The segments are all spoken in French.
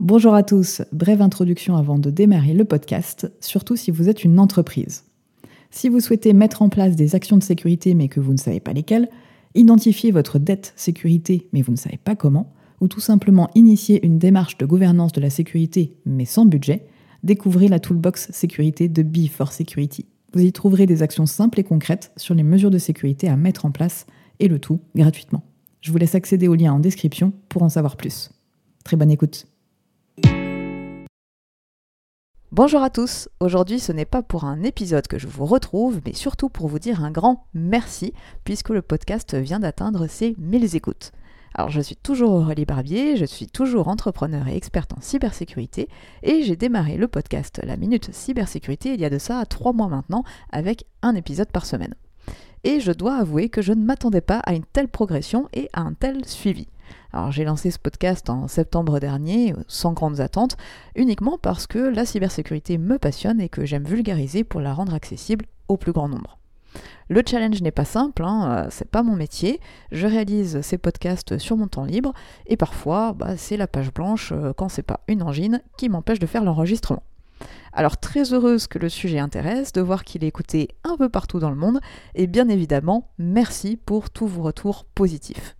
Bonjour à tous, brève introduction avant de démarrer le podcast, surtout si vous êtes une entreprise. Si vous souhaitez mettre en place des actions de sécurité mais que vous ne savez pas lesquelles, identifier votre dette sécurité mais vous ne savez pas comment, ou tout simplement initier une démarche de gouvernance de la sécurité mais sans budget, découvrez la toolbox sécurité de B4 Security. Vous y trouverez des actions simples et concrètes sur les mesures de sécurité à mettre en place et le tout gratuitement. Je vous laisse accéder au lien en description pour en savoir plus. Très bonne écoute. Bonjour à tous, aujourd'hui ce n'est pas pour un épisode que je vous retrouve, mais surtout pour vous dire un grand merci, puisque le podcast vient d'atteindre ses 1000 écoutes. Alors je suis toujours Aurélie Barbier, je suis toujours entrepreneur et experte en cybersécurité, et j'ai démarré le podcast La Minute Cybersécurité il y a de ça trois mois maintenant, avec un épisode par semaine. Et je dois avouer que je ne m'attendais pas à une telle progression et à un tel suivi. Alors j'ai lancé ce podcast en septembre dernier, sans grandes attentes, uniquement parce que la cybersécurité me passionne et que j'aime vulgariser pour la rendre accessible au plus grand nombre. Le challenge n'est pas simple, hein, euh, c'est pas mon métier. Je réalise ces podcasts sur mon temps libre et parfois bah, c'est la page blanche euh, quand c'est pas une angine qui m'empêche de faire l'enregistrement. Alors très heureuse que le sujet intéresse, de voir qu'il est écouté un peu partout dans le monde et bien évidemment merci pour tous vos retours positifs.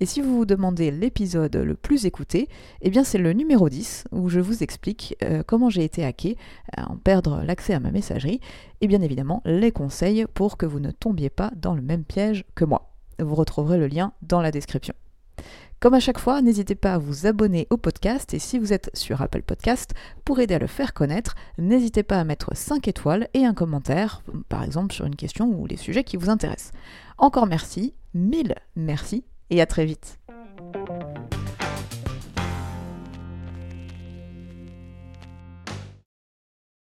Et si vous vous demandez l'épisode le plus écouté, eh bien c'est le numéro 10 où je vous explique euh, comment j'ai été hacké, euh, en perdre l'accès à ma messagerie et bien évidemment les conseils pour que vous ne tombiez pas dans le même piège que moi. Vous retrouverez le lien dans la description. Comme à chaque fois, n'hésitez pas à vous abonner au podcast et si vous êtes sur Apple Podcast, pour aider à le faire connaître, n'hésitez pas à mettre 5 étoiles et un commentaire, par exemple sur une question ou les sujets qui vous intéressent. Encore merci, mille merci et à très vite.